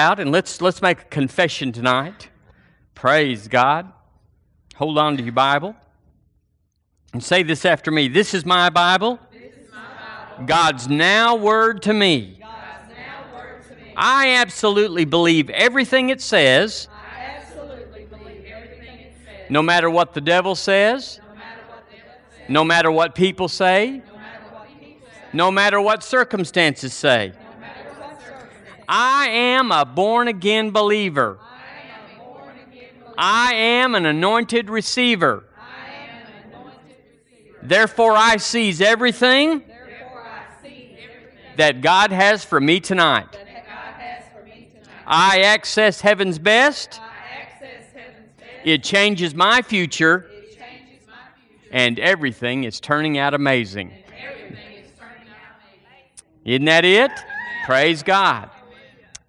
out and let's let's make a confession tonight. Praise God. Hold on to your Bible and say this after me. This is my Bible. Is my Bible. God's now word to me. I absolutely believe everything it says, I absolutely believe everything it says. no matter what the devil says, No matter what no matter what people say, No matter what people say. no matter what circumstances say. No matter what circumstance. I am a born again believer. I am an anointed receiver. Therefore, I seize everything that God has for me tonight. I access heaven's best. It changes my future. And everything is turning out amazing. Isn't that it? Praise God.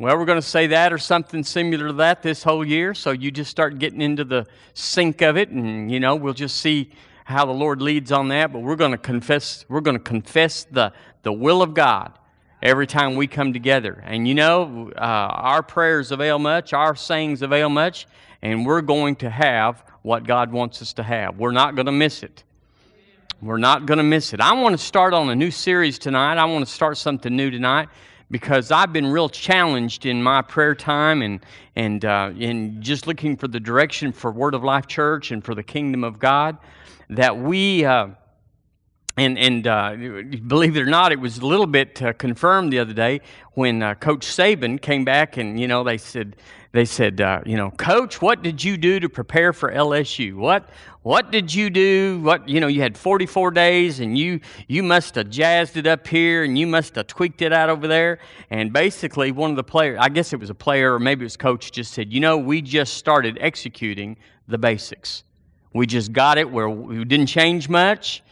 Well, we're going to say that or something similar to that this whole year. So you just start getting into the sync of it, and you know we'll just see how the Lord leads on that. But we're going to confess. We're going to confess the the will of God every time we come together. And you know, uh, our prayers avail much, our sayings avail much, and we're going to have what God wants us to have. We're not going to miss it. We're not going to miss it. I want to start on a new series tonight. I want to start something new tonight because I've been real challenged in my prayer time and and uh, in just looking for the direction for Word of Life Church and for the kingdom of God. That we uh, and and uh, believe it or not, it was a little bit uh, confirmed the other day when uh, Coach Saban came back and you know they said they said uh, you know Coach, what did you do to prepare for LSU? What what did you do? What you know you had 44 days and you you must have jazzed it up here and you must have tweaked it out over there. And basically, one of the players, I guess it was a player or maybe it was coach, just said, you know, we just started executing the basics. We just got it where we didn't change much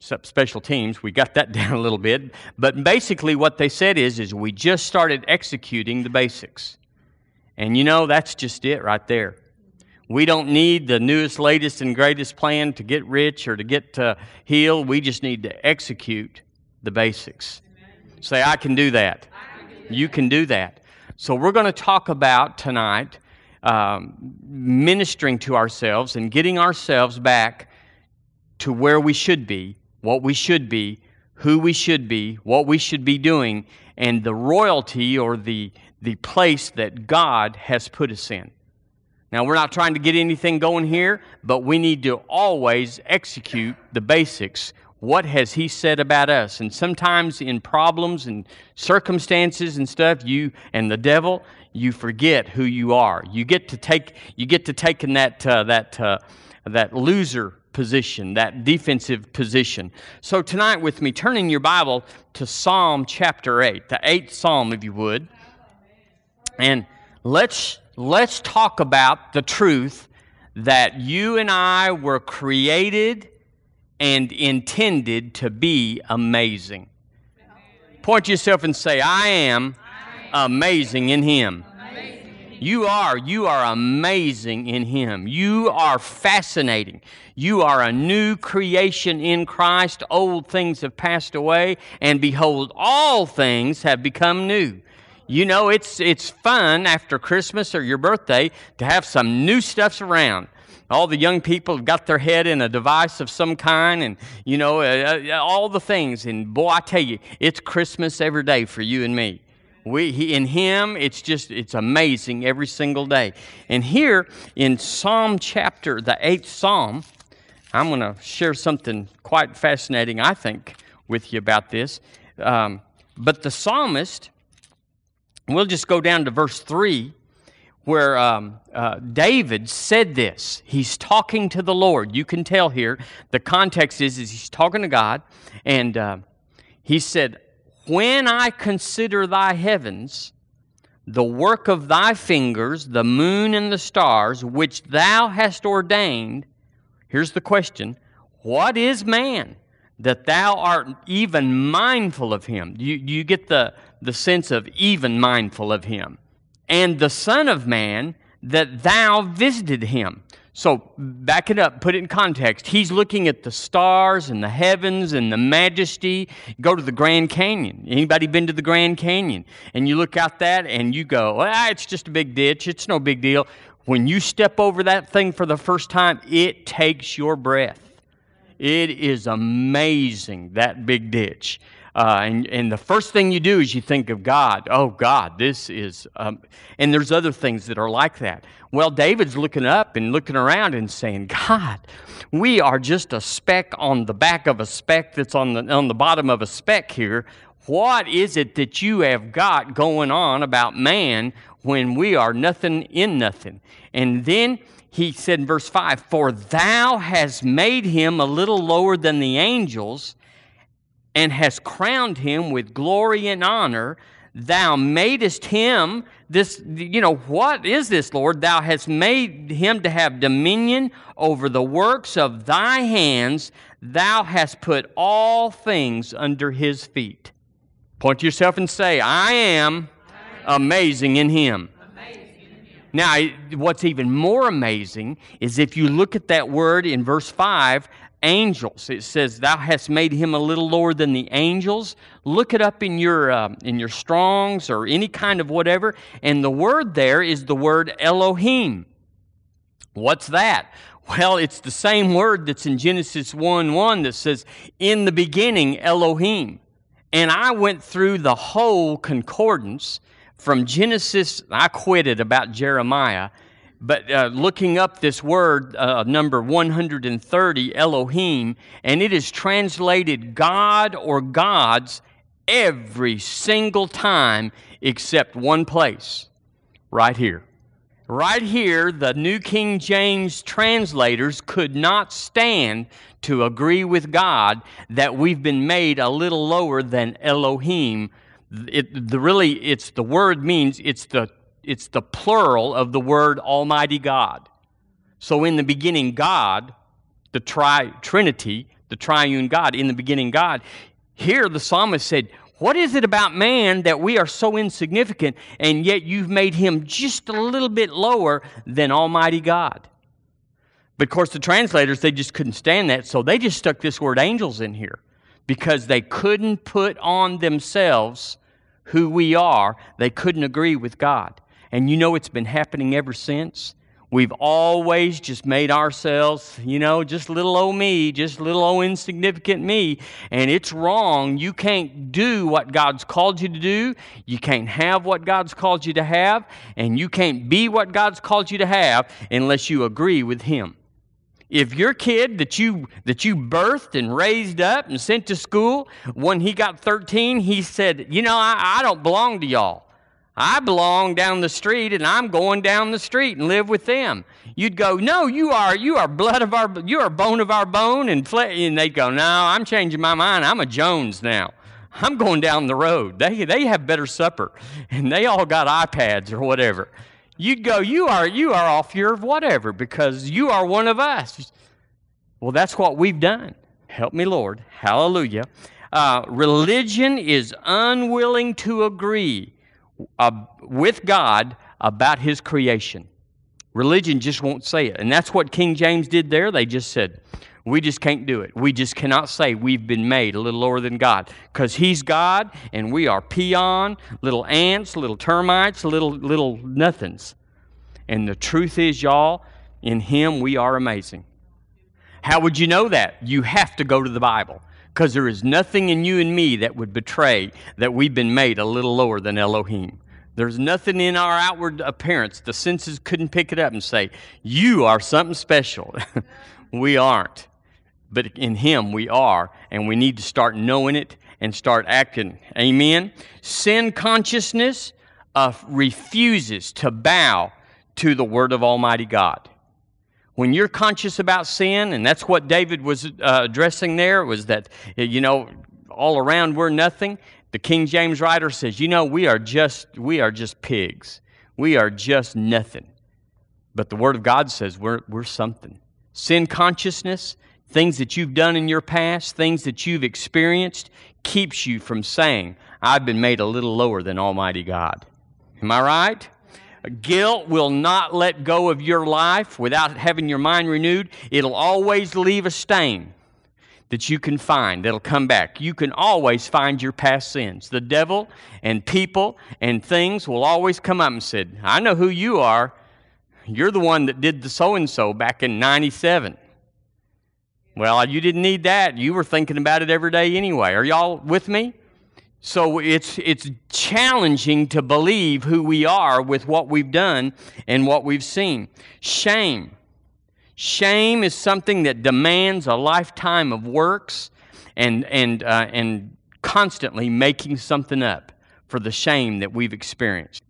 special teams. We got that down a little bit. But basically what they said is, is we just started executing the basics. And you know, that's just it right there. We don't need the newest, latest, and greatest plan to get rich or to get uh, healed. We just need to execute the basics. Say, I can do that. You can do that. So we're going to talk about tonight um, ministering to ourselves and getting ourselves back to where we should be, what we should be, who we should be, what we should be doing, and the royalty or the, the place that God has put us in. Now, we're not trying to get anything going here, but we need to always execute the basics. What has He said about us? And sometimes in problems and circumstances and stuff, you and the devil, you forget who you are. You get to take, you get to taking that, uh, that, uh, that loser position, that defensive position. So tonight with me, turning your Bible to Psalm chapter 8, the eighth Psalm, if you would. And let's let's talk about the truth that you and I were created and intended to be amazing. Point yourself and say, I am amazing in Him. You are. You are amazing in Him. You are fascinating. You are a new creation in Christ. Old things have passed away, and behold, all things have become new. You know, it's, it's fun after Christmas or your birthday to have some new stuffs around. All the young people have got their head in a device of some kind, and, you know, uh, uh, all the things. And boy, I tell you, it's Christmas every day for you and me. We, he, in Him, it's just, it's amazing every single day. And here in Psalm chapter, the eighth Psalm, I'm going to share something quite fascinating, I think, with you about this. Um, but the psalmist, we'll just go down to verse 3 where um, uh, David said this. He's talking to the Lord. You can tell here. The context is, is he's talking to God, and uh, he said, When I consider thy heavens, the work of thy fingers, the moon and the stars, which thou hast ordained, here's the question What is man that thou art even mindful of him? You, you get the, the sense of even mindful of him and the Son of Man that thou visited him. So back it up, put it in context. He's looking at the stars and the heavens and the majesty. Go to the Grand Canyon. Anybody been to the Grand Canyon? And you look out that and you go, ah, it's just a big ditch. It's no big deal. When you step over that thing for the first time, it takes your breath. It is amazing, that big ditch. Uh, and, and the first thing you do is you think of God. Oh, God, this is. Um, and there's other things that are like that. Well, David's looking up and looking around and saying, God, we are just a speck on the back of a speck that's on the, on the bottom of a speck here. What is it that you have got going on about man when we are nothing in nothing? And then he said in verse 5 For thou hast made him a little lower than the angels and has crowned him with glory and honor. Thou madest him this, you know, what is this, Lord? Thou hast made him to have dominion over the works of thy hands. Thou hast put all things under his feet. Point to yourself and say, I am amazing in him. Now, what's even more amazing is if you look at that word in verse 5, angels. It says, "Thou hast made him a little lower than the angels." Look it up in your uh, in your Strong's or any kind of whatever, and the word there is the word Elohim. What's that? Well, it's the same word that's in Genesis 1 1 that says, In the beginning, Elohim. And I went through the whole concordance from Genesis, I quit it about Jeremiah, but uh, looking up this word, uh, number 130, Elohim, and it is translated God or gods every single time except one place, right here. Right here, the New King James translators could not stand to agree with God that we've been made a little lower than Elohim. It, the, really, it's the word means it's the it's the plural of the word Almighty God. So in the beginning, God, the tri- Trinity, the triune God, in the beginning, God. Here the psalmist said, What is it about man that we are so insignificant, and yet you've made him just a little bit lower than Almighty God? But of course, the translators, they just couldn't stand that, so they just stuck this word angels in here because they couldn't put on themselves who we are. They couldn't agree with God. And you know it's been happening ever since. We've always just made ourselves, you know, just little old me, just little old insignificant me. And it's wrong. You can't do what God's called you to do. You can't have what God's called you to have. And you can't be what God's called you to have unless you agree with Him. If your kid that you that you birthed and raised up and sent to school, when he got 13, he said, You know, I, I don't belong to y'all. I belong down the street and I'm going down the street and live with them. You'd go, no, you are, you are blood of our, you are bone of our bone and. And they'd go, no, I'm changing my mind. I'm a Jones now. I'm going down the road. They, they have better supper and they all got iPads or whatever. You'd go, you are, you are off your whatever because you are one of us. Well, that's what we've done. Help me, Lord. Hallelujah. Uh, religion is unwilling to agree uh, with God about his creation. Religion just won't say it. And that's what King James did there. They just said, we just can't do it. We just cannot say we've been made a little lower than God because He's God and we are peon, little ants, little termites, little little nothings. And the truth is, y'all, in Him we are amazing. How would you know that? You have to go to the Bible because there is nothing in you and me that would betray that we've been made a little lower than Elohim. There's nothing in our outward appearance. The senses couldn't pick it up and say, You are something special. we aren't. But in Him we are, and we need to start knowing it and start acting. Amen? Sin consciousness uh, refuses to bow to the Word of Almighty God when you're conscious about sin, and that's what David was uh, addressing there, was that, you know, all around we're nothing. The King James writer says, you know, we are just, we are just pigs. We are just nothing. But the Word of God says we're, we're something. Sin consciousness, things that you've done in your past, things that you've experienced, keeps you from saying, I've been made a little lower than Almighty God. Am I right? Guilt will not let go of your life without having your mind renewed. It'll always leave a stain that you can find that'll come back. You can always find your past sins. The devil and people and things will always come up and say, I know who you are. You're the one that did the so and so back in 97. Well, you didn't need that. You were thinking about it every day anyway. Are y'all with me? So it's, it's challenging to believe who we are with what we've done and what we've seen. Shame. Shame is something that demands a lifetime of works and, and, uh, and constantly making something up for the shame that we've experienced.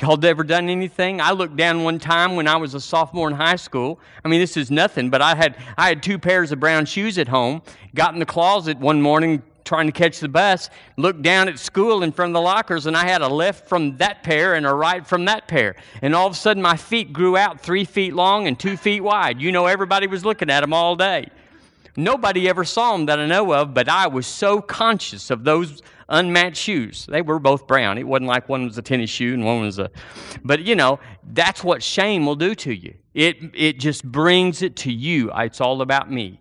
Y'all ever done anything? I looked down one time when I was a sophomore in high school. I mean, this is nothing, but I had I had two pairs of brown shoes at home. Got in the closet one morning trying to catch the bus. Looked down at school in front of the lockers, and I had a left from that pair and a right from that pair. And all of a sudden, my feet grew out three feet long and two feet wide. You know, everybody was looking at them all day. Nobody ever saw them that I know of, but I was so conscious of those unmatched shoes. They were both brown. It wasn't like one was a tennis shoe and one was a. But you know, that's what shame will do to you. It it just brings it to you. It's all about me.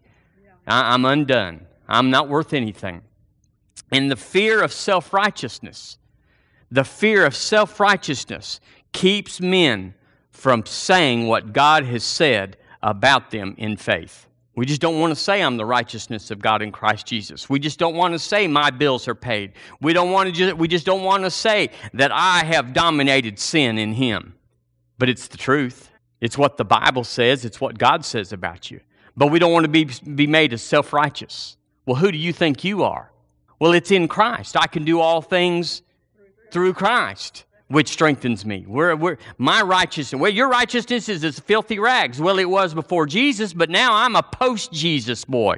I, I'm undone. I'm not worth anything. And the fear of self righteousness, the fear of self righteousness keeps men from saying what God has said about them in faith. We just don't want to say I'm the righteousness of God in Christ Jesus. We just don't want to say my bills are paid. We don't want to just, we just don't want to say that I have dominated sin in him. But it's the truth. It's what the Bible says, it's what God says about you. But we don't want to be, be made as self-righteous. Well, who do you think you are? Well, it's in Christ. I can do all things through Christ which strengthens me. We're, we're, my righteousness, well, your righteousness is as filthy rags. Well, it was before Jesus, but now I'm a post Jesus boy.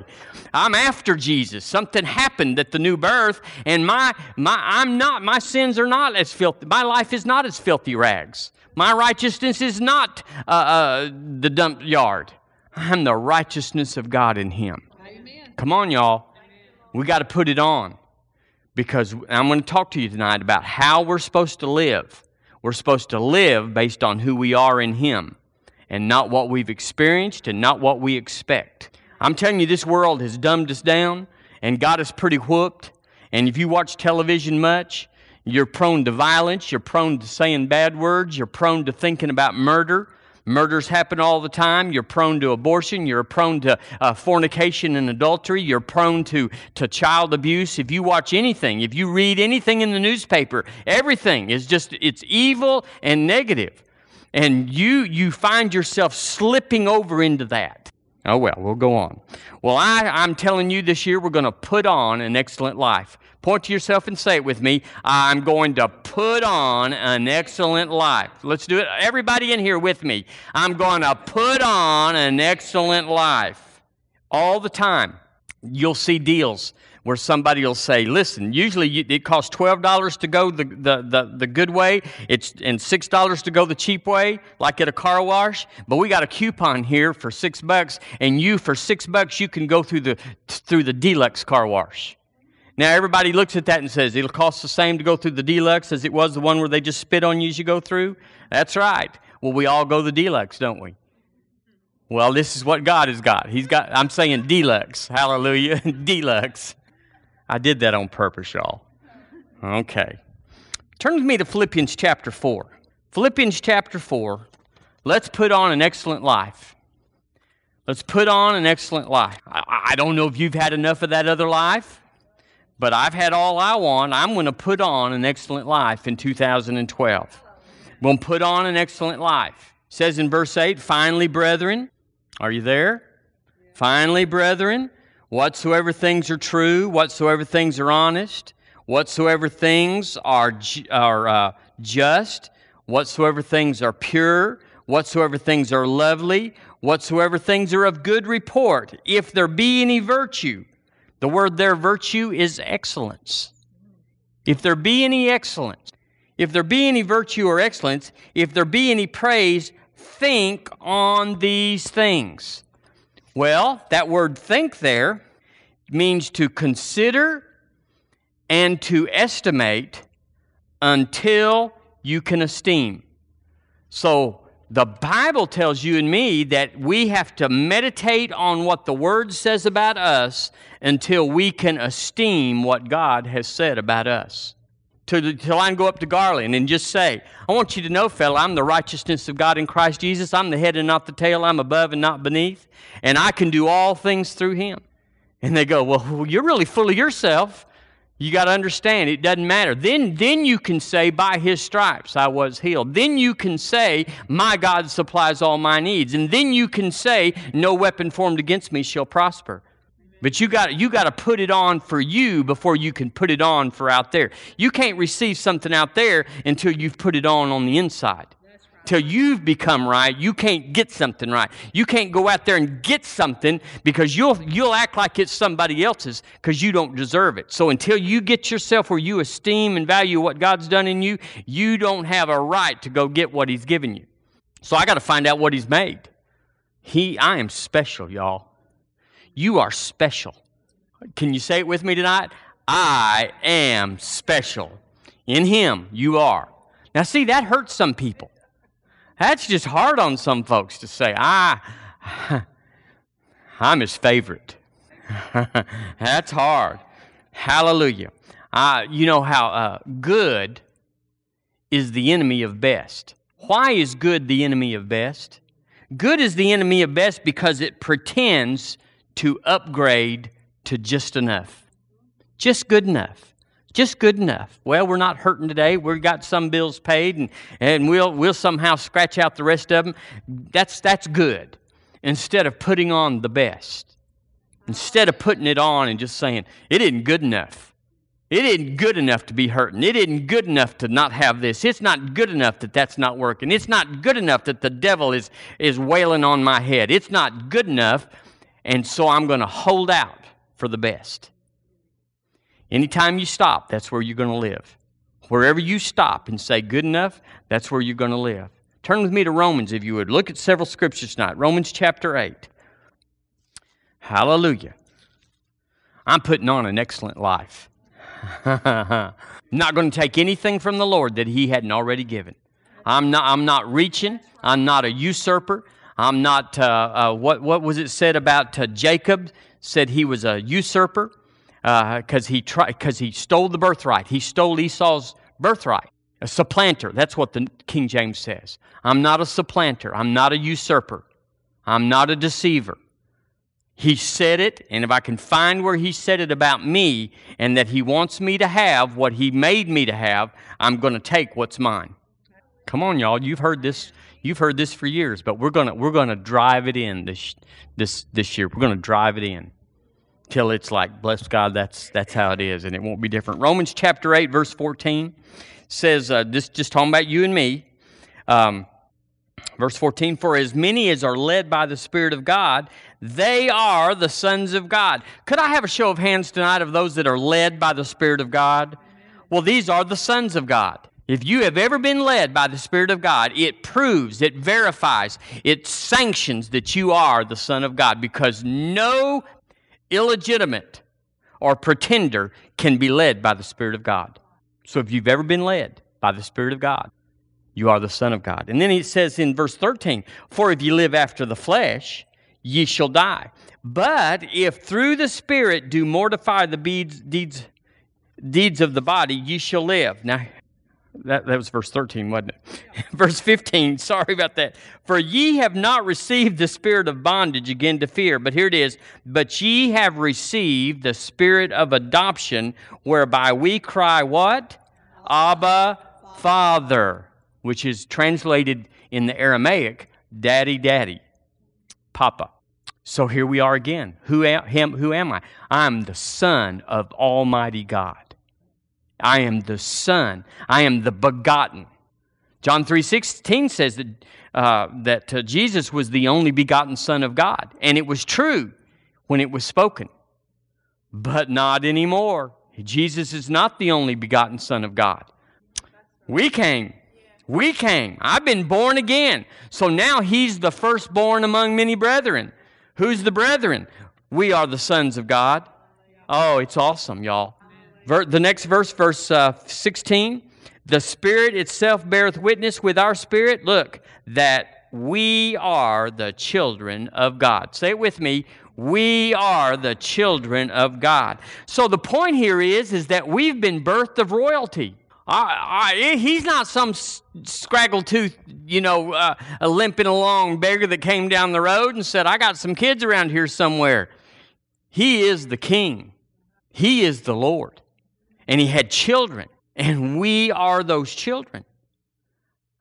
I'm after Jesus. Something happened at the new birth, and my, my, I'm not, my sins are not as filthy. My life is not as filthy rags. My righteousness is not uh, uh, the dump yard. I'm the righteousness of God in Him. Amen. Come on, y'all. We got to put it on because I'm going to talk to you tonight about how we're supposed to live. We're supposed to live based on who we are in Him and not what we've experienced and not what we expect. I'm telling you, this world has dumbed us down and got us pretty whooped. And if you watch television much, you're prone to violence, you're prone to saying bad words, you're prone to thinking about murder. Murders happen all the time. You're prone to abortion. You're prone to uh, fornication and adultery. You're prone to, to child abuse. If you watch anything, if you read anything in the newspaper, everything is just, it's evil and negative. And you, you find yourself slipping over into that. Oh, well, we'll go on. Well, I, I'm telling you this year we're going to put on an excellent life. Point to yourself and say it with me. I'm going to put on an excellent life. Let's do it. Everybody in here with me. I'm going to put on an excellent life. All the time, you'll see deals where somebody will say, listen, usually you, it costs $12 to go the, the, the, the good way it's, and $6 to go the cheap way, like at a car wash. But we got a coupon here for 6 bucks, and you, for 6 bucks, you can go through the, through the deluxe car wash. Now, everybody looks at that and says, it'll cost the same to go through the deluxe as it was the one where they just spit on you as you go through. That's right. Well, we all go the deluxe, don't we? Well, this is what God has got. He's got, I'm saying deluxe. Hallelujah. deluxe. I did that on purpose, y'all. Okay. Turn with me to Philippians chapter 4. Philippians chapter 4. Let's put on an excellent life. Let's put on an excellent life. I, I don't know if you've had enough of that other life, but I've had all I want. I'm going to put on an excellent life in 2012. We're going to put on an excellent life. It says in verse 8, finally, brethren, are you there? Finally, brethren, whatsoever things are true, whatsoever things are honest, whatsoever things are, ju- are uh, just, whatsoever things are pure, whatsoever things are lovely, whatsoever things are of good report, if there be any virtue. The word there, virtue, is excellence. If there be any excellence, if there be any virtue or excellence, if there be any praise, think on these things. Well, that word think there means to consider and to estimate until you can esteem. So the Bible tells you and me that we have to meditate on what the Word says about us until we can esteem what God has said about us. Till, I go up to Garland and just say, I want you to know, fella, I'm the righteousness of God in Christ Jesus. I'm the head and not the tail. I'm above and not beneath. And I can do all things through Him. And they go, Well, you're really full of yourself. You got to understand, it doesn't matter. Then, then you can say, By his stripes I was healed. Then you can say, My God supplies all my needs. And then you can say, No weapon formed against me shall prosper. But you got you got to put it on for you before you can put it on for out there. You can't receive something out there until you've put it on on the inside. Till you've become right, you can't get something right. You can't go out there and get something because you'll you'll act like it's somebody else's because you don't deserve it. So until you get yourself where you esteem and value what God's done in you, you don't have a right to go get what He's given you. So I got to find out what He's made. He, I am special, y'all. You are special. Can you say it with me tonight? I am special. In Him, you are. Now, see, that hurts some people. That's just hard on some folks to say, I, I'm His favorite. That's hard. Hallelujah. Uh, you know how uh, good is the enemy of best. Why is good the enemy of best? Good is the enemy of best because it pretends to upgrade to just enough. Just good enough. Just good enough. Well, we're not hurting today. We've got some bills paid and, and we'll, we'll somehow scratch out the rest of them. That's, that's good. Instead of putting on the best. Instead of putting it on and just saying, it isn't good enough. It isn't good enough to be hurting. It isn't good enough to not have this. It's not good enough that that's not working. It's not good enough that the devil is, is wailing on my head. It's not good enough, and so I'm going to hold out for the best. Anytime you stop, that's where you're going to live. Wherever you stop and say good enough, that's where you're going to live. Turn with me to Romans, if you would. Look at several scriptures tonight. Romans chapter 8. Hallelujah. I'm putting on an excellent life. not going to take anything from the Lord that He hadn't already given. I'm not, I'm not reaching. I'm not a usurper. I'm not, uh, uh, what, what was it said about uh, Jacob? Said he was a usurper because uh, he, tried, cause he stole the birthright. He stole Esau's birthright. A supplanter. That's what the King James says. I'm not a supplanter. I'm not a usurper. I'm not a deceiver. He said it, and if I can find where he said it about me and that he wants me to have what he made me to have, I'm going to take what's mine. Come on, y'all. You've heard this. You've heard this for years, but we're gonna we're gonna drive it in this this this year. We're gonna drive it in till it's like, bless God, that's that's how it is, and it won't be different. Romans chapter eight, verse fourteen says, uh, this just talking about you and me. Um, verse 14 For as many as are led by the Spirit of God, they are the sons of God. Could I have a show of hands tonight of those that are led by the Spirit of God? Well, these are the sons of God. If you have ever been led by the Spirit of God, it proves, it verifies, it sanctions that you are the Son of God because no illegitimate or pretender can be led by the Spirit of God. So if you've ever been led by the Spirit of God, you are the Son of God. And then he says in verse 13, For if you live after the flesh, ye shall die. But if through the Spirit do mortify the deeds, deeds, deeds of the body, ye shall live. Now, that, that was verse 13, wasn't it? verse 15, sorry about that. For ye have not received the spirit of bondage again to fear, but here it is. But ye have received the spirit of adoption, whereby we cry, What? Abba, Father, which is translated in the Aramaic, Daddy, Daddy, Papa. So here we are again. Who am, him, who am I? I'm the Son of Almighty God. I am the Son. I am the begotten. John 3.16 says that, uh, that uh, Jesus was the only begotten Son of God. And it was true when it was spoken. But not anymore. Jesus is not the only begotten Son of God. We came. We came. I've been born again. So now he's the firstborn among many brethren. Who's the brethren? We are the sons of God. Oh, it's awesome, y'all. The next verse, verse uh, 16. The Spirit itself beareth witness with our spirit, look, that we are the children of God. Say it with me. We are the children of God. So the point here is, is that we've been birthed of royalty. I, I, he's not some scraggle tooth, you know, uh, limping along beggar that came down the road and said, I got some kids around here somewhere. He is the king, he is the Lord. And he had children, and we are those children.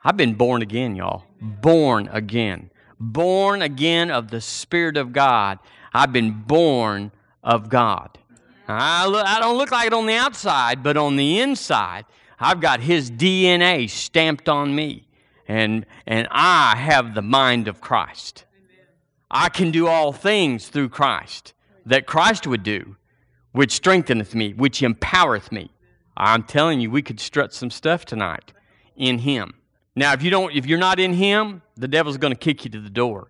I've been born again, y'all. Born again. Born again of the Spirit of God. I've been born of God. I, I don't look like it on the outside, but on the inside, I've got His DNA stamped on me. And, and I have the mind of Christ. I can do all things through Christ that Christ would do, which strengtheneth me, which empowereth me. I'm telling you, we could strut some stuff tonight in Him. Now, if you don't, if you're not in Him, the devil's going to kick you to the door.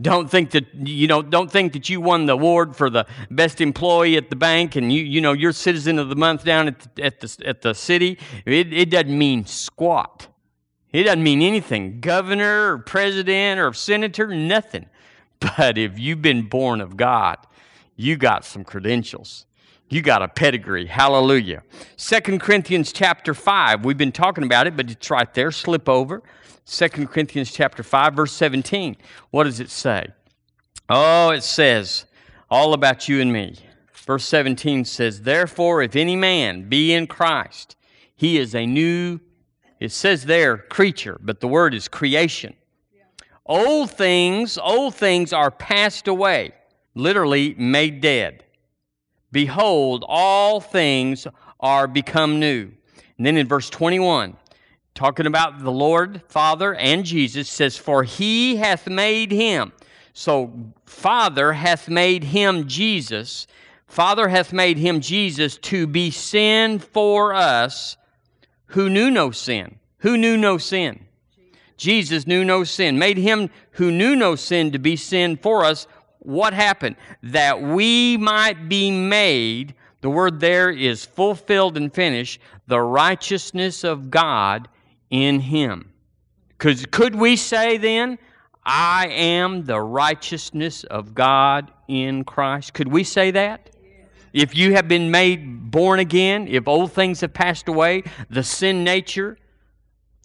Don't think that you know. Don't think that you won the award for the best employee at the bank, and you you know you're citizen of the month down at the, at the, at the city. It, it doesn't mean squat. It doesn't mean anything. Governor or president or senator, nothing. But if you've been born of God, you got some credentials. You got a pedigree. Hallelujah. Second Corinthians chapter 5. We've been talking about it, but it's right there. Slip over. 2 Corinthians chapter 5 verse 17. What does it say? Oh, it says all about you and me. Verse 17 says, "Therefore if any man be in Christ, he is a new it says there creature, but the word is creation. Old things, old things are passed away, literally made dead. Behold, all things are become new. And then in verse 21, talking about the Lord, Father, and Jesus, says, For he hath made him. So, Father hath made him Jesus. Father hath made him Jesus to be sin for us who knew no sin. Who knew no sin? Jesus knew no sin. Made him who knew no sin to be sin for us. What happened? That we might be made, the word there is fulfilled and finished, the righteousness of God in him. Because could we say then, I am the righteousness of God in Christ? Could we say that? If you have been made born again, if old things have passed away, the sin nature,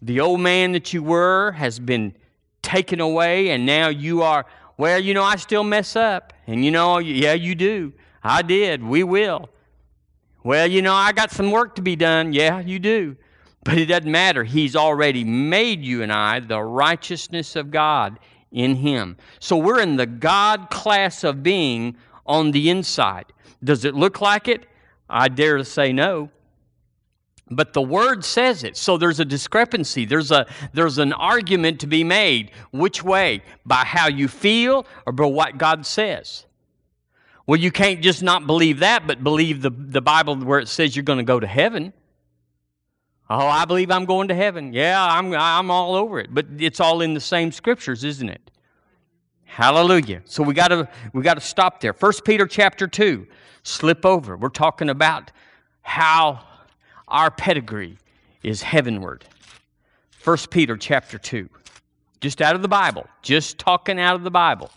the old man that you were has been taken away, and now you are, well, you know, I still mess up. And you know, yeah, you do. I did. We will. Well, you know, I got some work to be done. Yeah, you do. But it doesn't matter. He's already made you and I the righteousness of God in Him. So we're in the God class of being on the inside. Does it look like it? I dare to say no. But the word says it. So there's a discrepancy. There's a there's an argument to be made. Which way? By how you feel or by what God says? Well, you can't just not believe that, but believe the, the Bible where it says you're going to go to heaven. Oh, I believe I'm going to heaven. Yeah, I'm, I'm all over it. But it's all in the same scriptures, isn't it? Hallelujah. So we got to we got to stop there. First Peter chapter 2. Slip over. We're talking about how our pedigree is heavenward. First Peter chapter 2. Just out of the Bible. Just talking out of the Bible.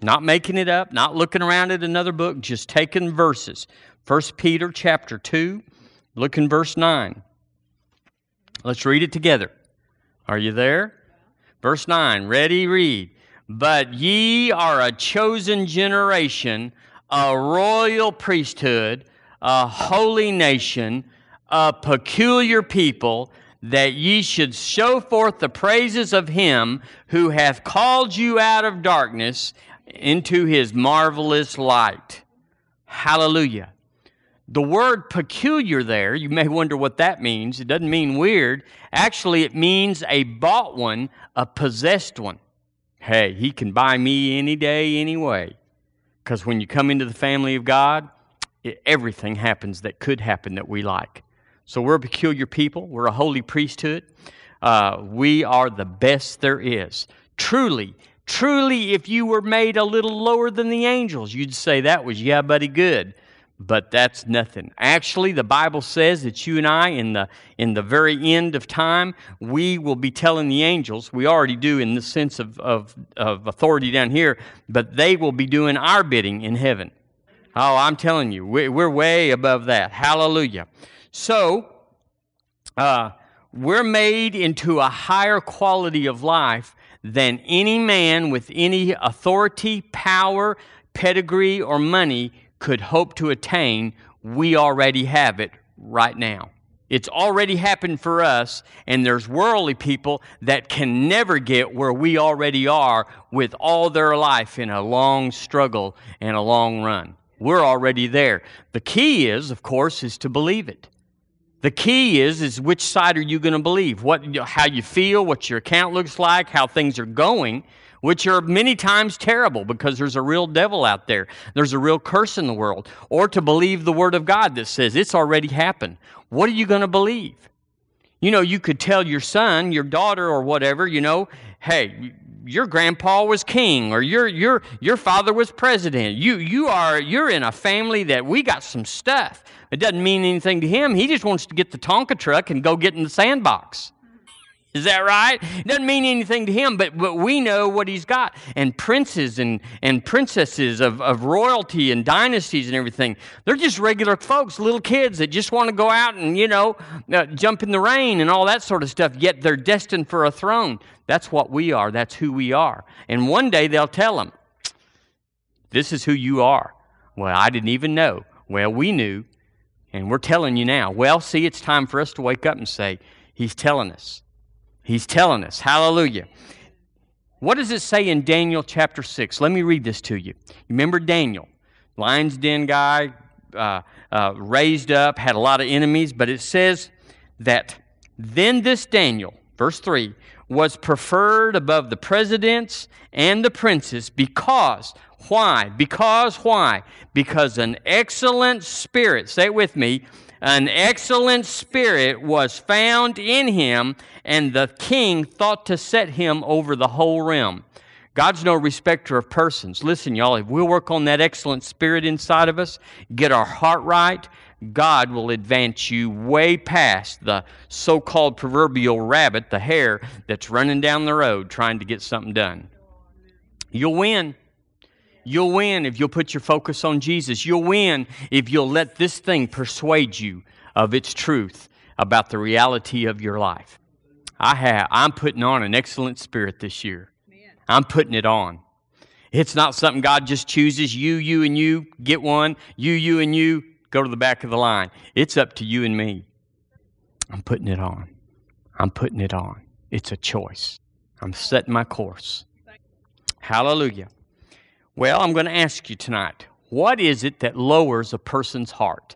Not making it up, not looking around at another book, just taking verses. First Peter chapter 2, look in verse 9. Let's read it together. Are you there? Verse 9, ready, read. But ye are a chosen generation, a royal priesthood, a holy nation, a peculiar people, that ye should show forth the praises of him who hath called you out of darkness into his marvelous light. Hallelujah. The word peculiar there, you may wonder what that means. It doesn't mean weird. Actually, it means a bought one, a possessed one. Hey, he can buy me any day, anyway. Because when you come into the family of God, it, everything happens that could happen that we like. So we're a peculiar people, we're a holy priesthood. Uh, we are the best there is. Truly, truly, if you were made a little lower than the angels, you'd say that was, yeah, buddy, good. but that's nothing. Actually, the Bible says that you and I, in the, in the very end of time, we will be telling the angels, we already do in the sense of, of, of authority down here, but they will be doing our bidding in heaven. Oh, I'm telling you, we- we're way above that. Hallelujah. So, uh, we're made into a higher quality of life than any man with any authority, power, pedigree, or money could hope to attain. We already have it right now. It's already happened for us, and there's worldly people that can never get where we already are with all their life in a long struggle and a long run. We're already there. The key is, of course, is to believe it. The key is is which side are you going to believe? What how you feel, what your account looks like, how things are going, which are many times terrible because there's a real devil out there. There's a real curse in the world. Or to believe the word of God that says it's already happened. What are you going to believe? You know, you could tell your son, your daughter or whatever, you know, hey, your grandpa was king or your your your father was president. You you are you're in a family that we got some stuff. It doesn't mean anything to him. He just wants to get the Tonka truck and go get in the sandbox. Is that right? It doesn't mean anything to him, but, but we know what he's got. And princes and, and princesses of, of royalty and dynasties and everything, they're just regular folks, little kids that just want to go out and, you know, uh, jump in the rain and all that sort of stuff, yet they're destined for a throne. That's what we are. That's who we are. And one day they'll tell them, this is who you are. Well, I didn't even know. Well, we knew, and we're telling you now. Well, see, it's time for us to wake up and say, He's telling us. He's telling us. Hallelujah. What does it say in Daniel chapter 6? Let me read this to you. Remember Daniel, lion's den guy, uh, uh, raised up, had a lot of enemies, but it says that then this Daniel, verse 3, was preferred above the presidents and the princes because, why? Because, why? Because an excellent spirit, say it with me, an excellent spirit was found in him, and the king thought to set him over the whole realm. God's no respecter of persons. Listen, y'all, if we'll work on that excellent spirit inside of us, get our heart right, God will advance you way past the so called proverbial rabbit, the hare that's running down the road trying to get something done. You'll win. You'll win if you'll put your focus on Jesus. You'll win if you'll let this thing persuade you of its truth about the reality of your life. I have I'm putting on an excellent spirit this year. I'm putting it on. It's not something God just chooses you, you, and you get one, you, you, and you go to the back of the line. It's up to you and me. I'm putting it on. I'm putting it on. It's a choice. I'm setting my course. Hallelujah. Well, I'm going to ask you tonight what is it that lowers a person's heart?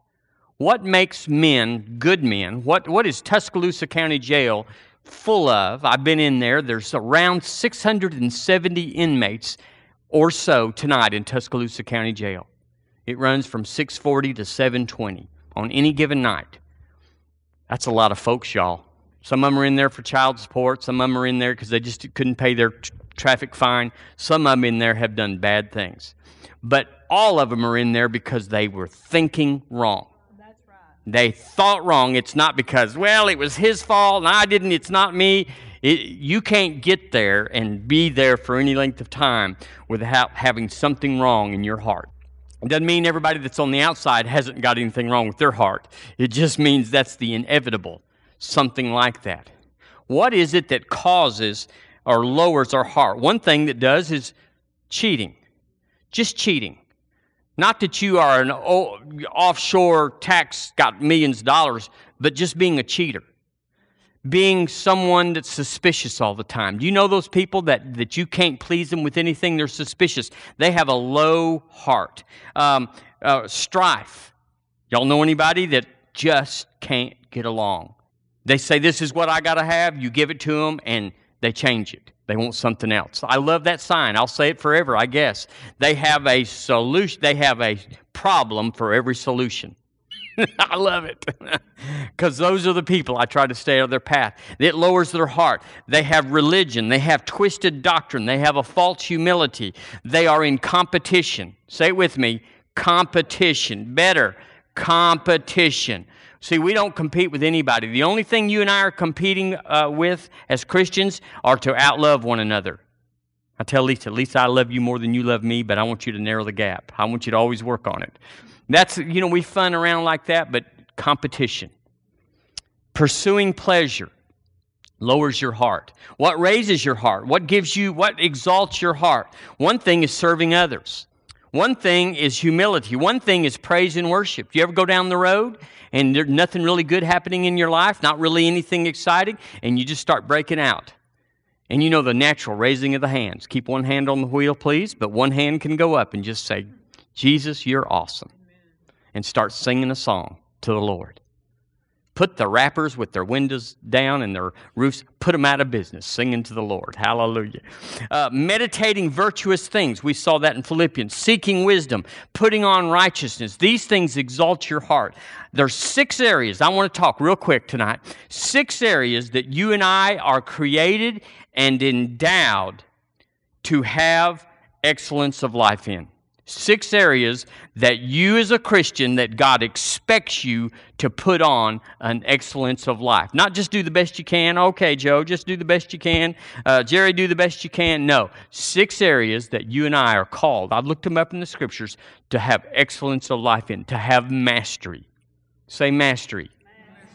What makes men good men? What, what is Tuscaloosa County Jail full of? I've been in there. There's around 670 inmates or so tonight in Tuscaloosa County Jail. It runs from 640 to 720 on any given night. That's a lot of folks, y'all. Some of them are in there for child support. Some of them are in there because they just couldn't pay their traffic fine. Some of them in there have done bad things. But all of them are in there because they were thinking wrong. They thought wrong. It's not because, well, it was his fault and I didn't, it's not me. It, you can't get there and be there for any length of time without having something wrong in your heart. It doesn't mean everybody that's on the outside hasn't got anything wrong with their heart. It just means that's the inevitable, something like that. What is it that causes or lowers our heart? One thing that does is cheating, just cheating. Not that you are an offshore tax, got millions of dollars, but just being a cheater. Being someone that's suspicious all the time. Do you know those people that, that you can't please them with anything? They're suspicious. They have a low heart. Um, uh, strife. Y'all know anybody that just can't get along? They say, This is what I got to have. You give it to them, and they change it. They want something else. I love that sign. I'll say it forever, I guess. They have a solution, they have a problem for every solution. I love it. Because those are the people I try to stay out of their path. It lowers their heart. They have religion. They have twisted doctrine. They have a false humility. They are in competition. Say it with me competition. Better, competition. See, we don't compete with anybody. The only thing you and I are competing uh, with as Christians are to outlove one another. I tell Lisa, Lisa, I love you more than you love me, but I want you to narrow the gap. I want you to always work on it. That's, you know, we fun around like that, but competition. Pursuing pleasure lowers your heart. What raises your heart? What gives you, what exalts your heart? One thing is serving others. One thing is humility. One thing is praise and worship. Do you ever go down the road and there's nothing really good happening in your life, not really anything exciting, and you just start breaking out? And you know the natural raising of the hands. Keep one hand on the wheel, please, but one hand can go up and just say, Jesus, you're awesome. And start singing a song to the Lord. Put the rappers with their windows down and their roofs, put them out of business, singing to the Lord. Hallelujah. Uh, meditating virtuous things. We saw that in Philippians. Seeking wisdom, putting on righteousness. These things exalt your heart. There's six areas I want to talk real quick tonight. Six areas that you and I are created and endowed to have excellence of life in. Six areas that you, as a Christian, that God expects you to put on an excellence of life. Not just do the best you can. Okay, Joe, just do the best you can. Uh, Jerry, do the best you can. No, six areas that you and I are called. I've looked them up in the scriptures to have excellence of life in, to have mastery. Say mastery.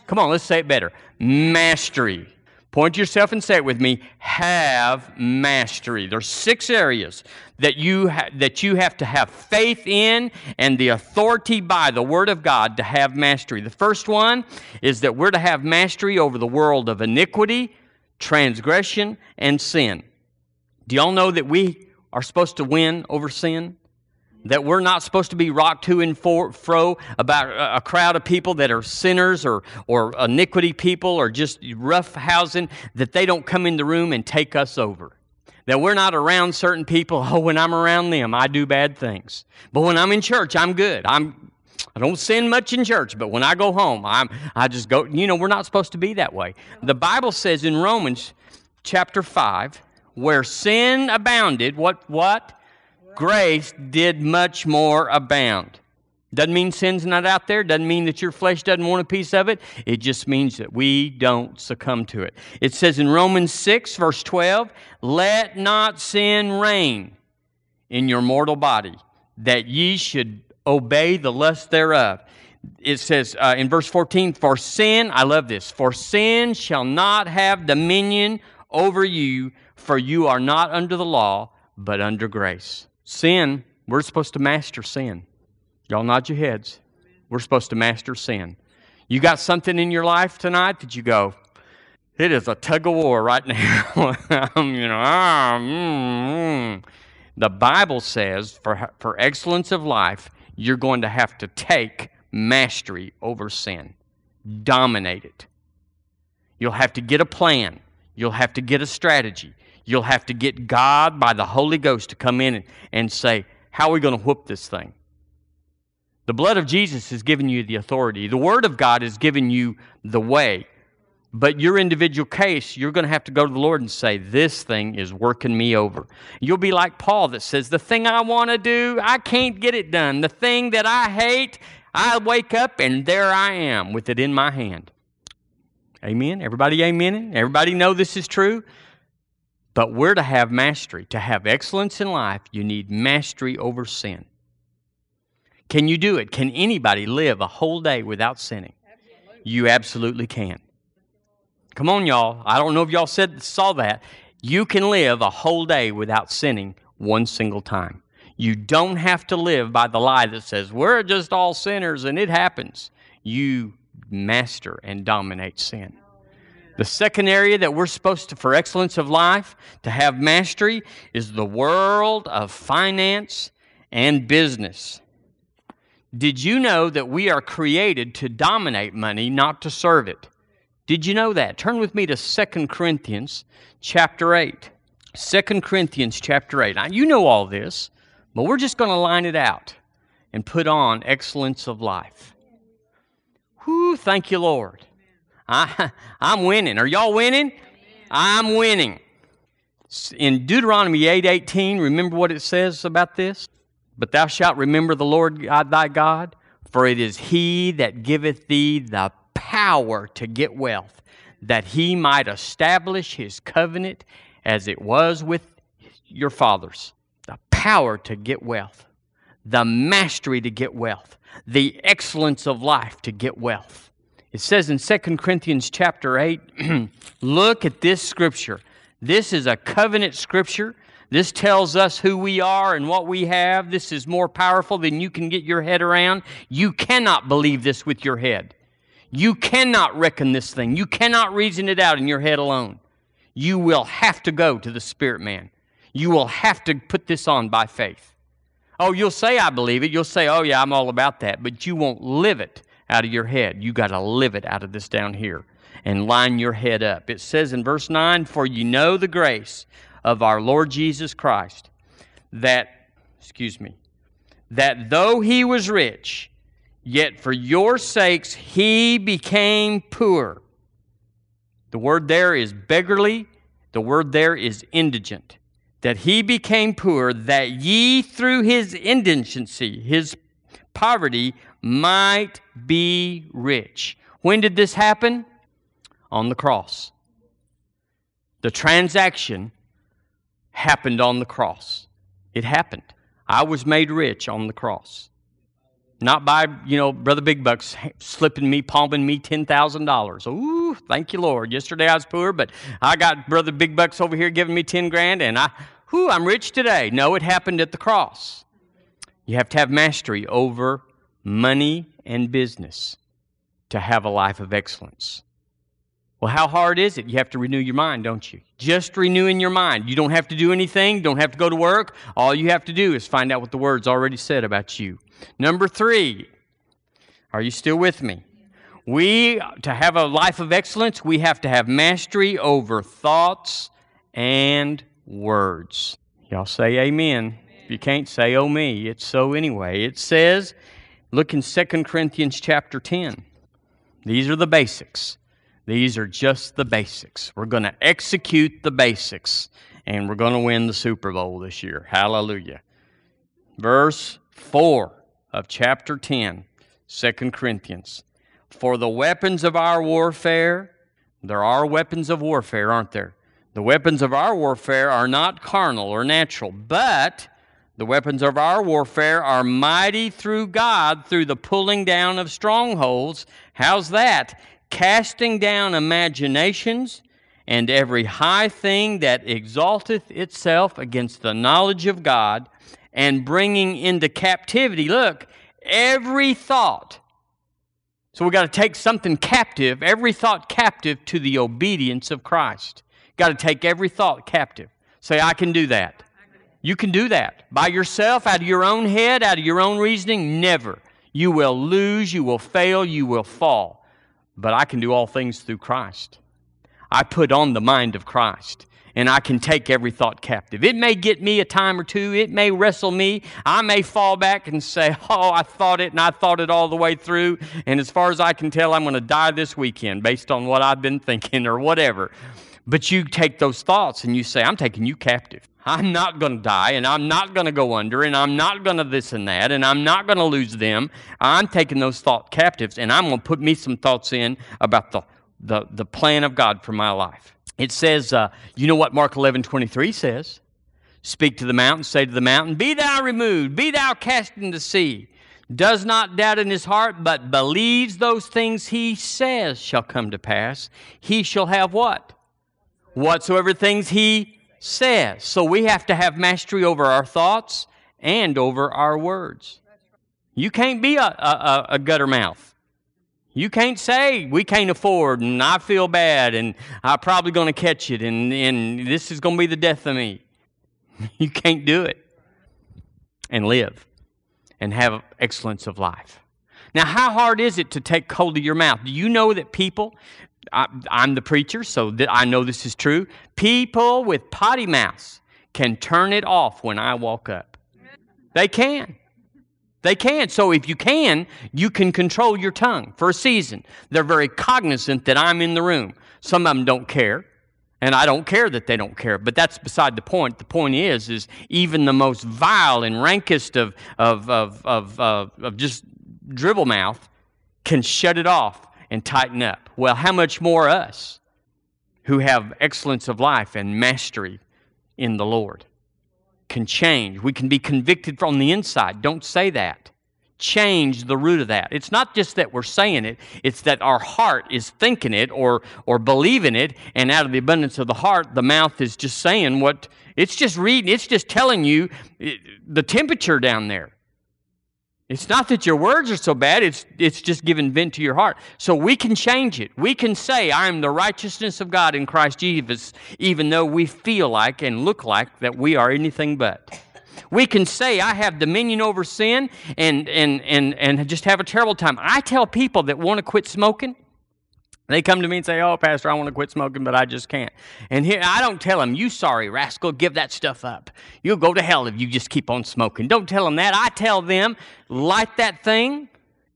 Come on, let's say it better. Mastery. Point to yourself and say it with me. Have mastery. There's six areas that you ha- that you have to have faith in and the authority by the Word of God to have mastery. The first one is that we're to have mastery over the world of iniquity, transgression, and sin. Do y'all know that we are supposed to win over sin? That we're not supposed to be rocked to and fro about a crowd of people that are sinners or, or iniquity people or just rough housing, that they don't come in the room and take us over. That we're not around certain people, oh, when I'm around them, I do bad things. But when I'm in church, I'm good. I'm, I don't sin much in church, but when I go home, I'm, I just go, you know, we're not supposed to be that way. The Bible says in Romans chapter 5, where sin abounded, what, what? Grace did much more abound. Doesn't mean sin's not out there. Doesn't mean that your flesh doesn't want a piece of it. It just means that we don't succumb to it. It says in Romans 6, verse 12, Let not sin reign in your mortal body, that ye should obey the lust thereof. It says uh, in verse 14, For sin, I love this, for sin shall not have dominion over you, for you are not under the law, but under grace. Sin, we're supposed to master sin. Y'all nod your heads. We're supposed to master sin. You got something in your life tonight that you go, it is a tug of war right now. you know, ah, mm, mm. The Bible says for, for excellence of life, you're going to have to take mastery over sin, dominate it. You'll have to get a plan, you'll have to get a strategy, You'll have to get God by the Holy Ghost to come in and, and say, How are we going to whoop this thing? The blood of Jesus has given you the authority. The Word of God has given you the way. But your individual case, you're going to have to go to the Lord and say, This thing is working me over. You'll be like Paul that says, The thing I want to do, I can't get it done. The thing that I hate, I wake up and there I am with it in my hand. Amen. Everybody, amen. Everybody know this is true. But we're to have mastery. To have excellence in life, you need mastery over sin. Can you do it? Can anybody live a whole day without sinning? Absolutely. You absolutely can. Come on, y'all. I don't know if y'all said saw that. You can live a whole day without sinning one single time. You don't have to live by the lie that says we're just all sinners and it happens. You master and dominate sin. The second area that we're supposed to, for excellence of life, to have mastery is the world of finance and business. Did you know that we are created to dominate money, not to serve it? Did you know that? Turn with me to 2 Corinthians chapter 8. 2 Corinthians chapter 8. Now, you know all this, but we're just going to line it out and put on excellence of life. Whoo, thank you, Lord. I, I'm winning. Are y'all winning? I'm winning. In Deuteronomy 8:18, 8, remember what it says about this? But thou shalt remember the Lord God, uh, thy God, for it is he that giveth thee the power to get wealth, that he might establish his covenant as it was with your fathers. The power to get wealth, the mastery to get wealth, the excellence of life to get wealth. It says in 2 Corinthians chapter 8, look at this scripture. This is a covenant scripture. This tells us who we are and what we have. This is more powerful than you can get your head around. You cannot believe this with your head. You cannot reckon this thing. You cannot reason it out in your head alone. You will have to go to the Spirit man. You will have to put this on by faith. Oh, you'll say, I believe it. You'll say, oh, yeah, I'm all about that. But you won't live it out of your head. You got to live it out of this down here and line your head up. It says in verse 9, For you know the grace of our Lord Jesus Christ, that, excuse me, that though he was rich, yet for your sakes he became poor. The word there is beggarly, the word there is indigent. That he became poor, that ye through his indigency, his poverty, might be rich. When did this happen? On the cross. The transaction happened on the cross. It happened. I was made rich on the cross. Not by, you know, Brother Big Bucks slipping me, palming me $10,000. Ooh, thank you, Lord. Yesterday I was poor, but I got Brother Big Bucks over here giving me 10 grand, and I, whoo, I'm rich today. No, it happened at the cross. You have to have mastery over money and business to have a life of excellence. Well, how hard is it? You have to renew your mind, don't you? Just renewing your mind. You don't have to do anything, don't have to go to work. All you have to do is find out what the Word's already said about you. Number three, are you still with me? We, to have a life of excellence, we have to have mastery over thoughts and words. Y'all say amen. If you can't say, oh me, it's so anyway. It says, look in 2 Corinthians chapter 10. These are the basics. These are just the basics. We're going to execute the basics, and we're going to win the Super Bowl this year. Hallelujah. Verse 4 of chapter 10, 2 Corinthians. For the weapons of our warfare, there are weapons of warfare, aren't there? The weapons of our warfare are not carnal or natural, but the weapons of our warfare are mighty through God through the pulling down of strongholds. How's that? Casting down imaginations and every high thing that exalteth itself against the knowledge of God, and bringing into captivity, look, every thought. So we got to take something captive, every thought captive to the obedience of Christ. Got to take every thought captive. Say, I can do that. You can do that by yourself, out of your own head, out of your own reasoning. Never. You will lose, you will fail, you will fall. But I can do all things through Christ. I put on the mind of Christ and I can take every thought captive. It may get me a time or two, it may wrestle me. I may fall back and say, Oh, I thought it and I thought it all the way through. And as far as I can tell, I'm going to die this weekend based on what I've been thinking or whatever. But you take those thoughts and you say, I'm taking you captive. I'm not going to die and I'm not going to go under and I'm not going to this and that and I'm not going to lose them. I'm taking those thought captives and I'm going to put me some thoughts in about the, the, the plan of God for my life. It says, uh, you know what Mark 11 23 says? Speak to the mountain, say to the mountain, Be thou removed, be thou cast into the sea. Does not doubt in his heart, but believes those things he says shall come to pass. He shall have what? Whatsoever things he says. So we have to have mastery over our thoughts and over our words. You can't be a, a, a gutter mouth. You can't say we can't afford and I feel bad and I'm probably going to catch it and, and this is going to be the death of me. You can't do it and live and have excellence of life. Now, how hard is it to take hold of your mouth? Do you know that people, I, am the preacher, so I know this is true. People with potty mouths can turn it off when I walk up. They can. They can. So if you can, you can control your tongue for a season. They're very cognizant that I'm in the room. Some of them don't care. And I don't care that they don't care, but that's beside the point. The point is, is even the most vile and rankest of, of, of, of, uh, of just dribble mouth can shut it off and tighten up. Well, how much more us who have excellence of life and mastery in the Lord can change. We can be convicted from the inside. Don't say that change the root of that. It's not just that we're saying it, it's that our heart is thinking it or or believing it and out of the abundance of the heart the mouth is just saying what it's just reading, it's just telling you the temperature down there. It's not that your words are so bad, it's, it's just giving vent to your heart. So we can change it. We can say, I am the righteousness of God in Christ Jesus, even though we feel like and look like that we are anything but. We can say, I have dominion over sin and, and, and, and just have a terrible time. I tell people that want to quit smoking, they come to me and say, Oh, Pastor, I want to quit smoking, but I just can't. And here, I don't tell them, You sorry rascal, give that stuff up. You'll go to hell if you just keep on smoking. Don't tell them that. I tell them, Light that thing,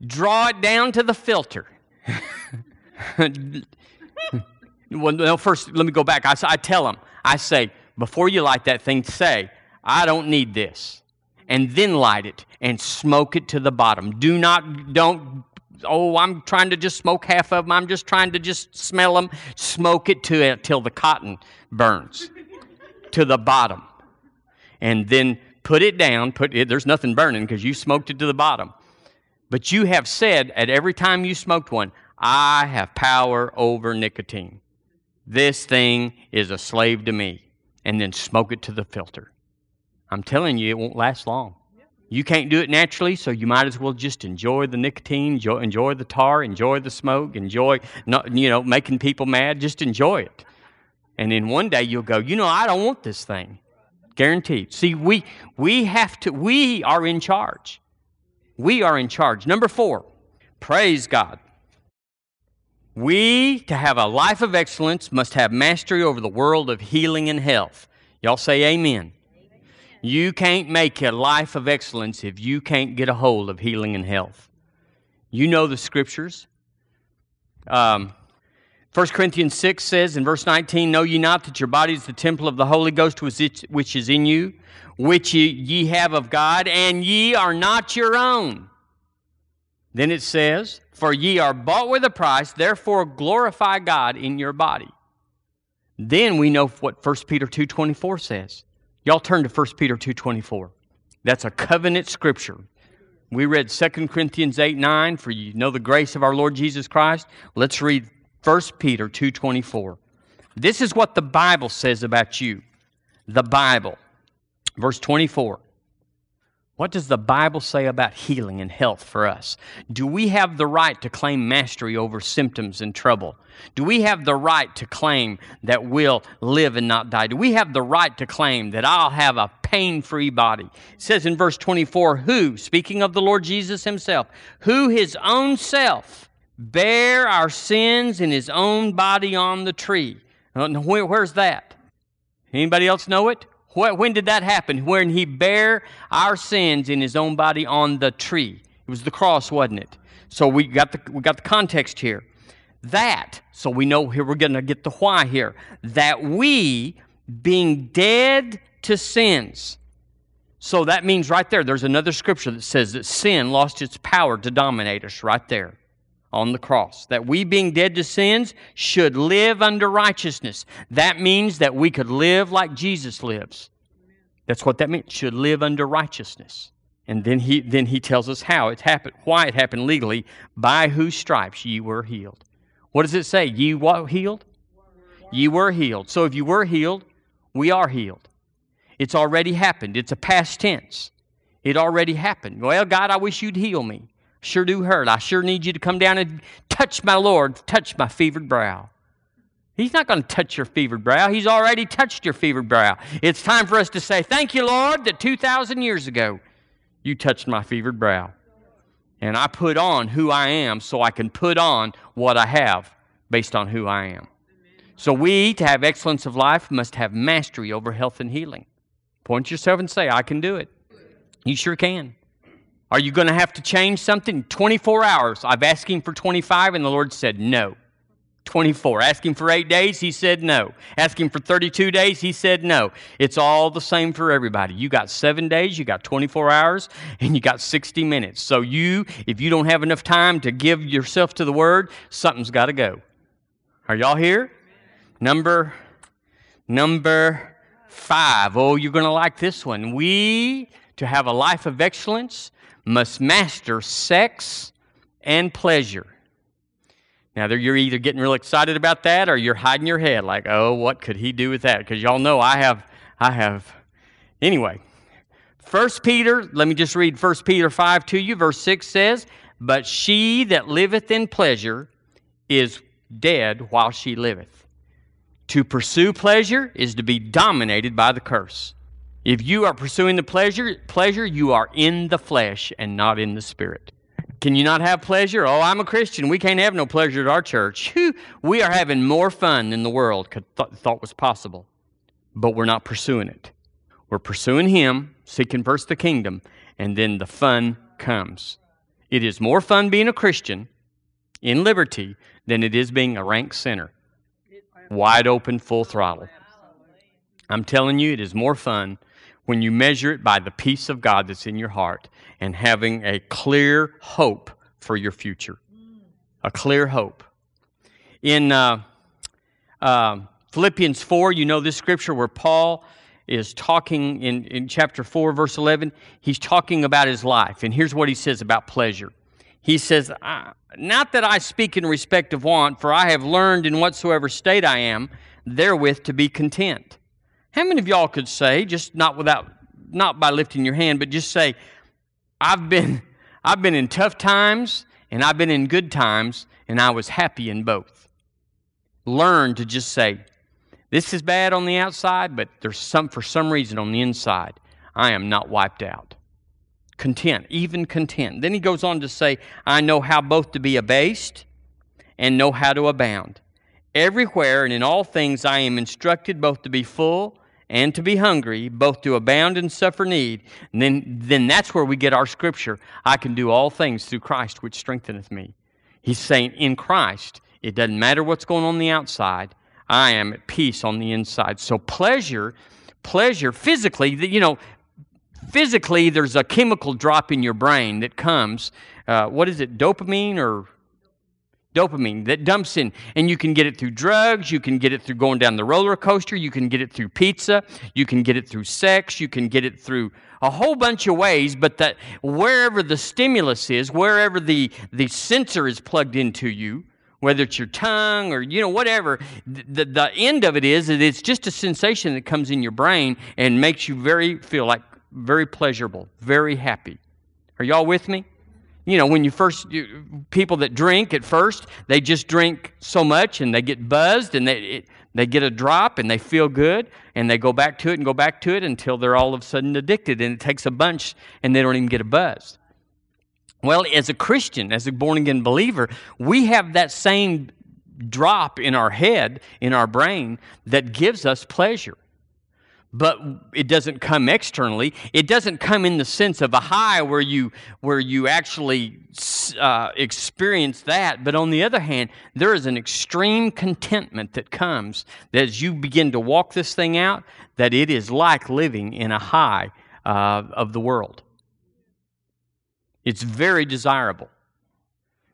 draw it down to the filter. well, no, first, let me go back. I, I tell them, I say, Before you light that thing, say, I don't need this. And then light it and smoke it to the bottom. Do not, don't, oh, I'm trying to just smoke half of them. I'm just trying to just smell them. Smoke it to it till the cotton burns to the bottom. And then put it down. Put it, there's nothing burning because you smoked it to the bottom. But you have said at every time you smoked one, I have power over nicotine. This thing is a slave to me. And then smoke it to the filter. I'm telling you, it won't last long. You can't do it naturally, so you might as well just enjoy the nicotine, enjoy, enjoy the tar, enjoy the smoke, enjoy not, you know making people mad. Just enjoy it, and then one day you'll go, you know, I don't want this thing, guaranteed. See, we we have to. We are in charge. We are in charge. Number four, praise God. We, to have a life of excellence, must have mastery over the world of healing and health. Y'all say amen. You can't make a life of excellence if you can't get a hold of healing and health. You know the scriptures. Um, 1 Corinthians 6 says in verse 19, Know ye not that your body is the temple of the Holy Ghost which is in you, which ye have of God, and ye are not your own. Then it says, For ye are bought with a price, therefore glorify God in your body. Then we know what 1 Peter 2.24 says. Y'all turn to 1 Peter 2.24. That's a covenant scripture. We read 2 Corinthians 8, 9, for you know the grace of our Lord Jesus Christ. Let's read 1 Peter 2.24. This is what the Bible says about you. The Bible. Verse 24. What does the Bible say about healing and health for us? Do we have the right to claim mastery over symptoms and trouble? Do we have the right to claim that we'll live and not die? Do we have the right to claim that I'll have a pain free body? It says in verse 24, who, speaking of the Lord Jesus himself, who his own self bare our sins in his own body on the tree. Where's that? Anybody else know it? When did that happen? When he bare our sins in his own body on the tree. It was the cross, wasn't it? So we got the, we got the context here. That, so we know here we're going to get the why here. That we, being dead to sins, so that means right there, there's another scripture that says that sin lost its power to dominate us right there on the cross. That we, being dead to sins, should live under righteousness. That means that we could live like Jesus lives. That's what that means. Should live under righteousness. And then he, then he tells us how it happened, why it happened legally, by whose stripes ye were healed. What does it say? Ye what healed? Ye were healed. So if you were healed, we are healed. It's already happened. It's a past tense. It already happened. Well, God, I wish you'd heal me. Sure do hurt. I sure need you to come down and touch my Lord, touch my fevered brow. He's not going to touch your fevered brow. He's already touched your fevered brow. It's time for us to say, Thank you, Lord, that 2,000 years ago you touched my fevered brow. And I put on who I am so I can put on what I have based on who I am. So we, to have excellence of life, must have mastery over health and healing. Point yourself and say, I can do it. You sure can. Are you going to have to change something? 24 hours. I've asked him for 25, and the Lord said no. 24. Ask him for eight days, he said no. Ask him for 32 days, he said no. It's all the same for everybody. You got seven days, you got 24 hours, and you got 60 minutes. So you, if you don't have enough time to give yourself to the word, something's got to go. Are y'all here? Number, number five. Oh, you're going to like this one. We, to have a life of excellence, must master sex and pleasure. Now, you're either getting real excited about that or you're hiding your head like, oh, what could he do with that? Because y'all know I have, I have. Anyway, First Peter, let me just read First Peter 5 to you. Verse 6 says, But she that liveth in pleasure is dead while she liveth. To pursue pleasure is to be dominated by the curse. If you are pursuing the pleasure, pleasure, you are in the flesh and not in the spirit. Can you not have pleasure? Oh, I'm a Christian. We can't have no pleasure at our church. We are having more fun than the world thought was possible, but we're not pursuing it. We're pursuing Him, seeking first the kingdom, and then the fun comes. It is more fun being a Christian in liberty than it is being a rank sinner, wide open, full throttle. I'm telling you, it is more fun when you measure it by the peace of God that's in your heart and having a clear hope for your future. A clear hope. In uh, uh, Philippians 4, you know this scripture where Paul is talking in, in chapter 4, verse 11. He's talking about his life. And here's what he says about pleasure. He says, Not that I speak in respect of want, for I have learned in whatsoever state I am, therewith to be content. How many of y'all could say, just not without, not by lifting your hand, but just say, I've been, I've been in tough times and I've been in good times and I was happy in both. Learn to just say, this is bad on the outside, but there's some, for some reason on the inside, I am not wiped out. Content, even content. Then he goes on to say, I know how both to be abased and know how to abound. Everywhere and in all things I am instructed both to be full and to be hungry, both to abound and suffer need. And then, then that's where we get our scripture. I can do all things through Christ, which strengtheneth me. He's saying, in Christ, it doesn't matter what's going on the outside, I am at peace on the inside. So, pleasure, pleasure, physically, you know, physically, there's a chemical drop in your brain that comes. Uh, what is it, dopamine or dopamine that dumps in. And you can get it through drugs you can get it through going down the roller coaster you can get it through pizza you can get it through sex you can get it through a whole bunch of ways but that wherever the stimulus is wherever the the sensor is plugged into you whether it's your tongue or you know whatever the, the end of it is that it's just a sensation that comes in your brain and makes you very feel like very pleasurable very happy. Are y'all with me you know, when you first, you, people that drink at first, they just drink so much and they get buzzed and they, it, they get a drop and they feel good and they go back to it and go back to it until they're all of a sudden addicted and it takes a bunch and they don't even get a buzz. Well, as a Christian, as a born again believer, we have that same drop in our head, in our brain, that gives us pleasure but it doesn't come externally. It doesn't come in the sense of a high where you where you actually uh, experience that. But on the other hand there is an extreme contentment that comes that as you begin to walk this thing out that it is like living in a high uh, of the world. It's very desirable.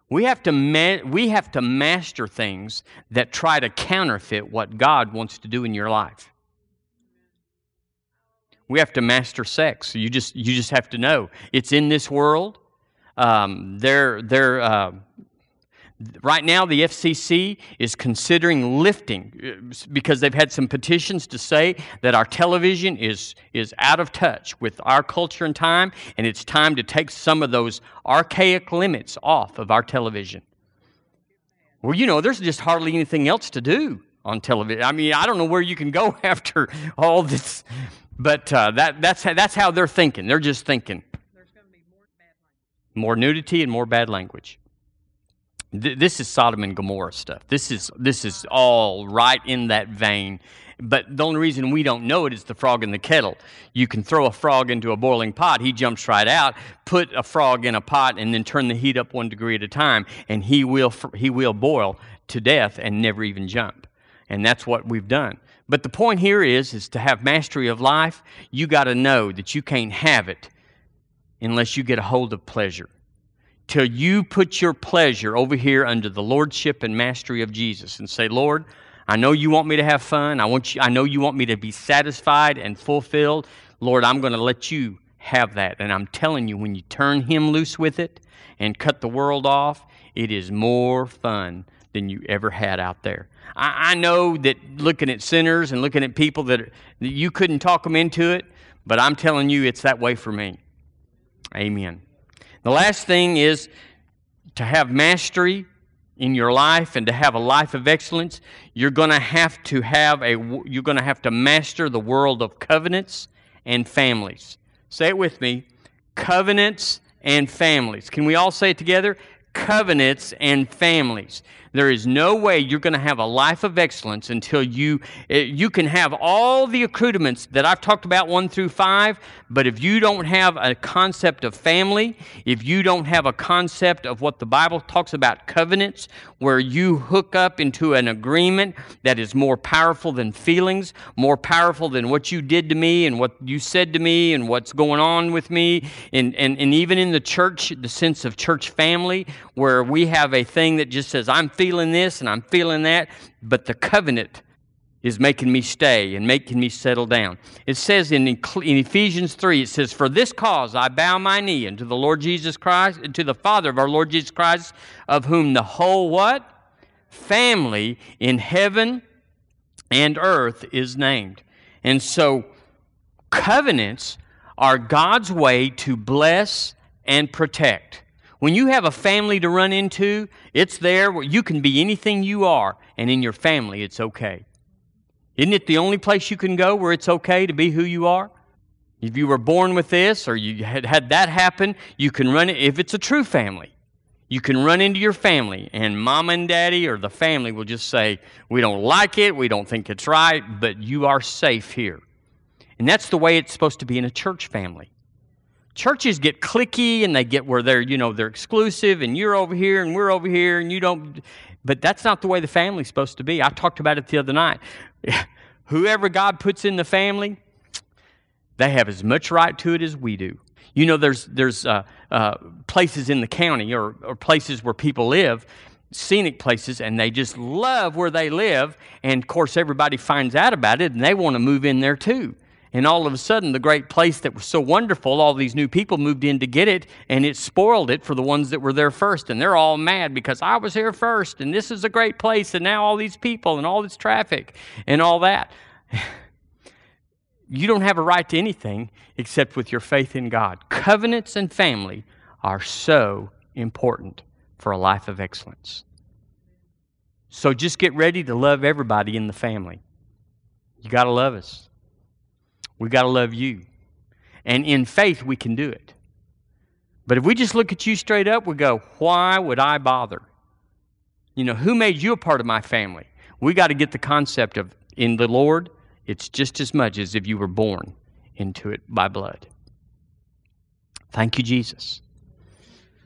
We have, to ma- we have to master things that try to counterfeit what God wants to do in your life we have to master sex. You just you just have to know it's in this world. Um, they're they're uh, right now the FCC is considering lifting uh, because they've had some petitions to say that our television is is out of touch with our culture and time, and it's time to take some of those archaic limits off of our television. Well, you know, there's just hardly anything else to do on television. I mean, I don't know where you can go after all this but uh, that, that's, that's how they're thinking. They're just thinking. More nudity and more bad language. Th- this is Sodom and Gomorrah stuff. This is, this is all right in that vein. But the only reason we don't know it is the frog in the kettle. You can throw a frog into a boiling pot, he jumps right out. Put a frog in a pot and then turn the heat up one degree at a time, and he will, he will boil to death and never even jump. And that's what we've done. But the point here is is to have mastery of life, you got to know that you can't have it unless you get a hold of pleasure. Till you put your pleasure over here under the lordship and mastery of Jesus and say, "Lord, I know you want me to have fun. I want you I know you want me to be satisfied and fulfilled. Lord, I'm going to let you have that." And I'm telling you when you turn him loose with it and cut the world off, it is more fun than you ever had out there. I, I know that looking at sinners and looking at people that, that you couldn't talk them into it, but I'm telling you it's that way for me. Amen. The last thing is to have mastery in your life and to have a life of excellence, you're going to have to have a you're going to have to master the world of covenants and families. Say it with me. Covenants and families. Can we all say it together? Covenants and families. There is no way you're going to have a life of excellence until you eh, you can have all the accoutrements that I've talked about 1 through 5, but if you don't have a concept of family, if you don't have a concept of what the Bible talks about covenants where you hook up into an agreement that is more powerful than feelings, more powerful than what you did to me and what you said to me and what's going on with me and and, and even in the church the sense of church family where we have a thing that just says I'm feeling this and I'm feeling that, but the covenant is making me stay and making me settle down. It says in, in Ephesians 3, it says, For this cause I bow my knee unto the Lord Jesus Christ, to the Father of our Lord Jesus Christ, of whom the whole what? Family in heaven and earth is named. And so covenants are God's way to bless and protect. When you have a family to run into, it's there where you can be anything you are, and in your family, it's okay. Isn't it the only place you can go where it's okay to be who you are? If you were born with this or you had had that happen, you can run it. If it's a true family, you can run into your family, and mom and daddy or the family will just say, We don't like it, we don't think it's right, but you are safe here. And that's the way it's supposed to be in a church family churches get clicky and they get where they're you know they're exclusive and you're over here and we're over here and you don't but that's not the way the family's supposed to be. I talked about it the other night. Whoever god puts in the family they have as much right to it as we do. You know there's there's uh, uh, places in the county or, or places where people live scenic places and they just love where they live and of course everybody finds out about it and they want to move in there too and all of a sudden, the great place that was so wonderful, all these new people moved in to get it, and it spoiled it for the ones that were there first. And they're all mad because I was here first, and this is a great place, and now all these people and all this traffic and all that. you don't have a right to anything except with your faith in God. Covenants and family are so important for a life of excellence. So just get ready to love everybody in the family. You got to love us. We got to love you. And in faith, we can do it. But if we just look at you straight up, we go, why would I bother? You know, who made you a part of my family? We got to get the concept of in the Lord, it's just as much as if you were born into it by blood. Thank you, Jesus.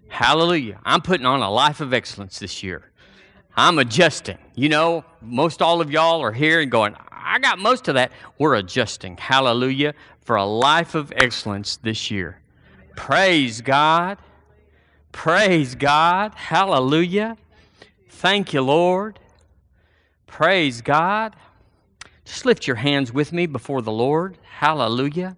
Hallelujah. I'm putting on a life of excellence this year. I'm adjusting. You know, most all of y'all are here and going, got most of that. We're adjusting. Hallelujah. For a life of excellence this year. Praise God. Praise God. Hallelujah. Thank you, Lord. Praise God. Just lift your hands with me before the Lord. Hallelujah.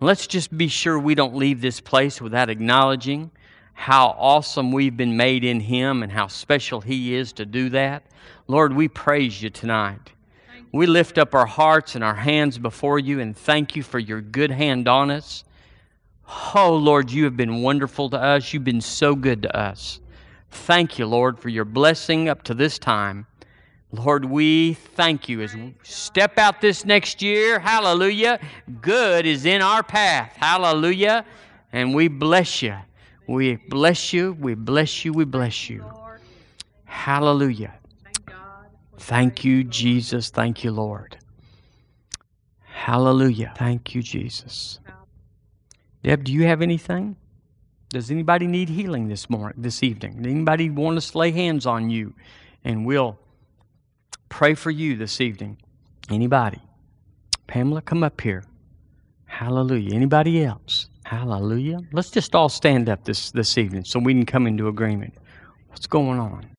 Let's just be sure we don't leave this place without acknowledging how awesome we've been made in Him and how special He is to do that. Lord, we praise you tonight. We lift up our hearts and our hands before you and thank you for your good hand on us. Oh, Lord, you have been wonderful to us. You've been so good to us. Thank you, Lord, for your blessing up to this time. Lord, we thank you as we step out this next year. Hallelujah. Good is in our path. Hallelujah. And we bless you. We bless you. We bless you. We bless you. Hallelujah. Thank you, Jesus. Thank you, Lord. Hallelujah. Thank you, Jesus. Deb, do you have anything? Does anybody need healing this morning, this evening? Anybody want us to lay hands on you and we'll pray for you this evening. Anybody? Pamela, come up here. Hallelujah. Anybody else? Hallelujah. Let's just all stand up this, this evening so we can come into agreement. What's going on?